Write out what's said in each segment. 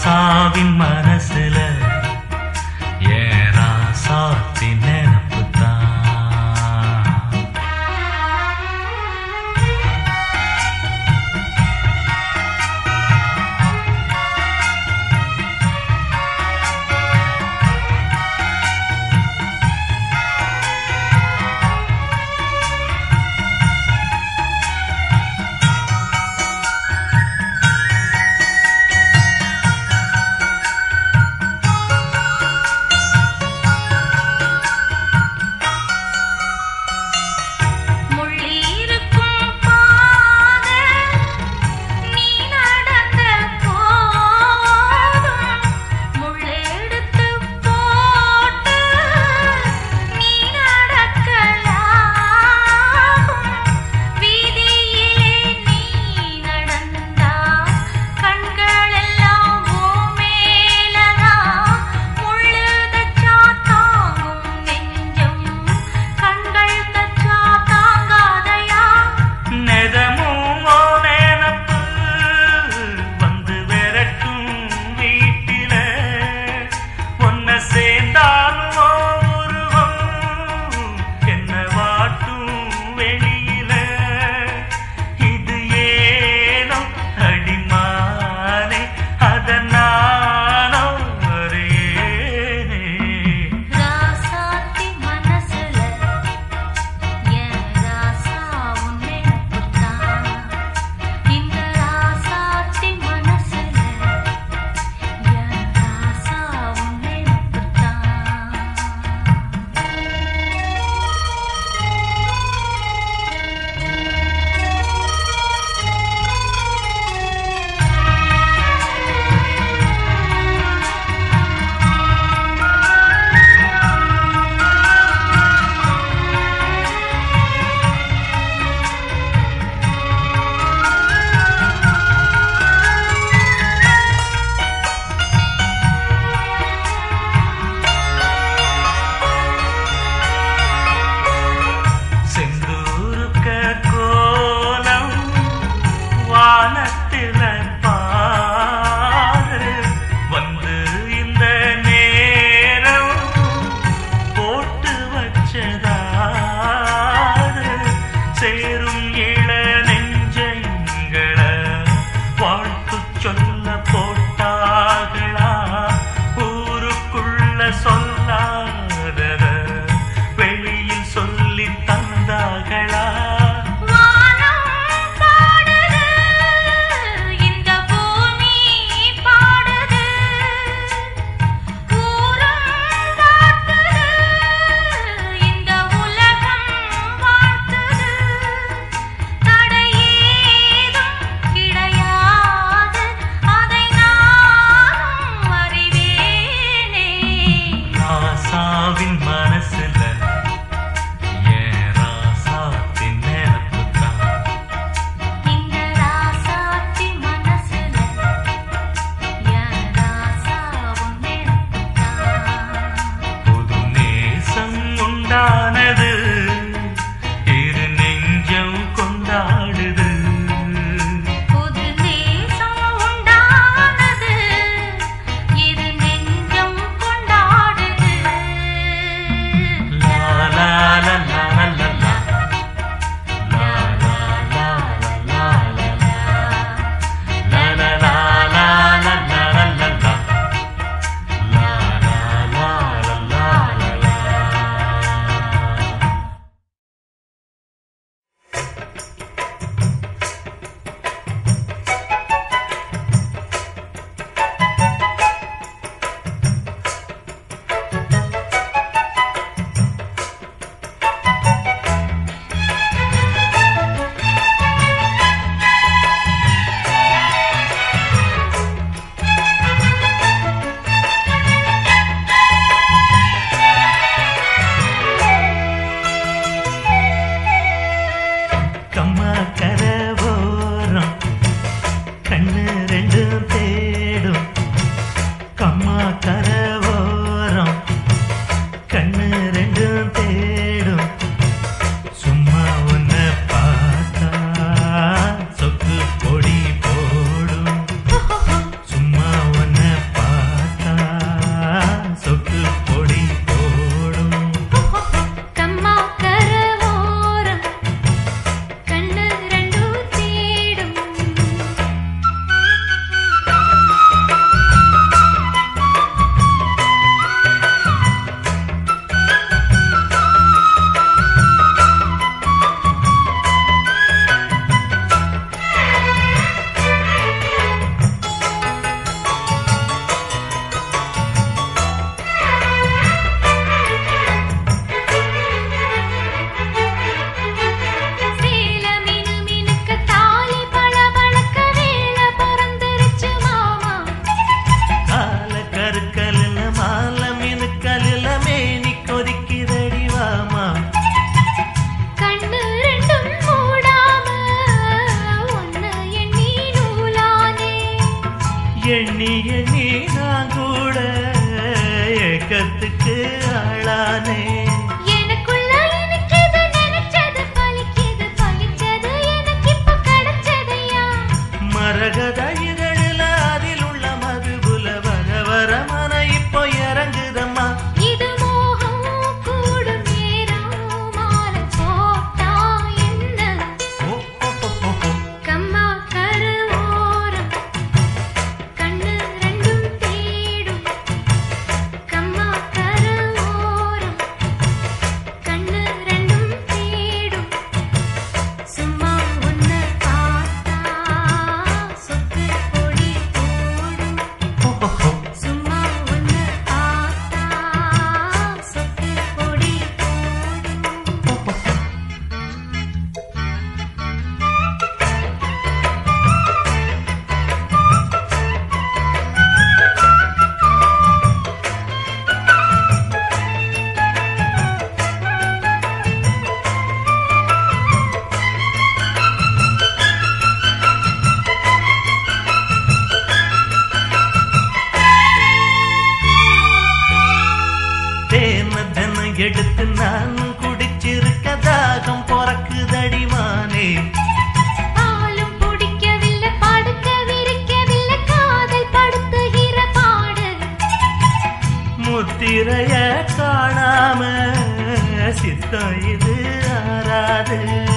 ആസാവിൻ 我的眼。சித்தம் இது ஆறாது.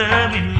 terminar.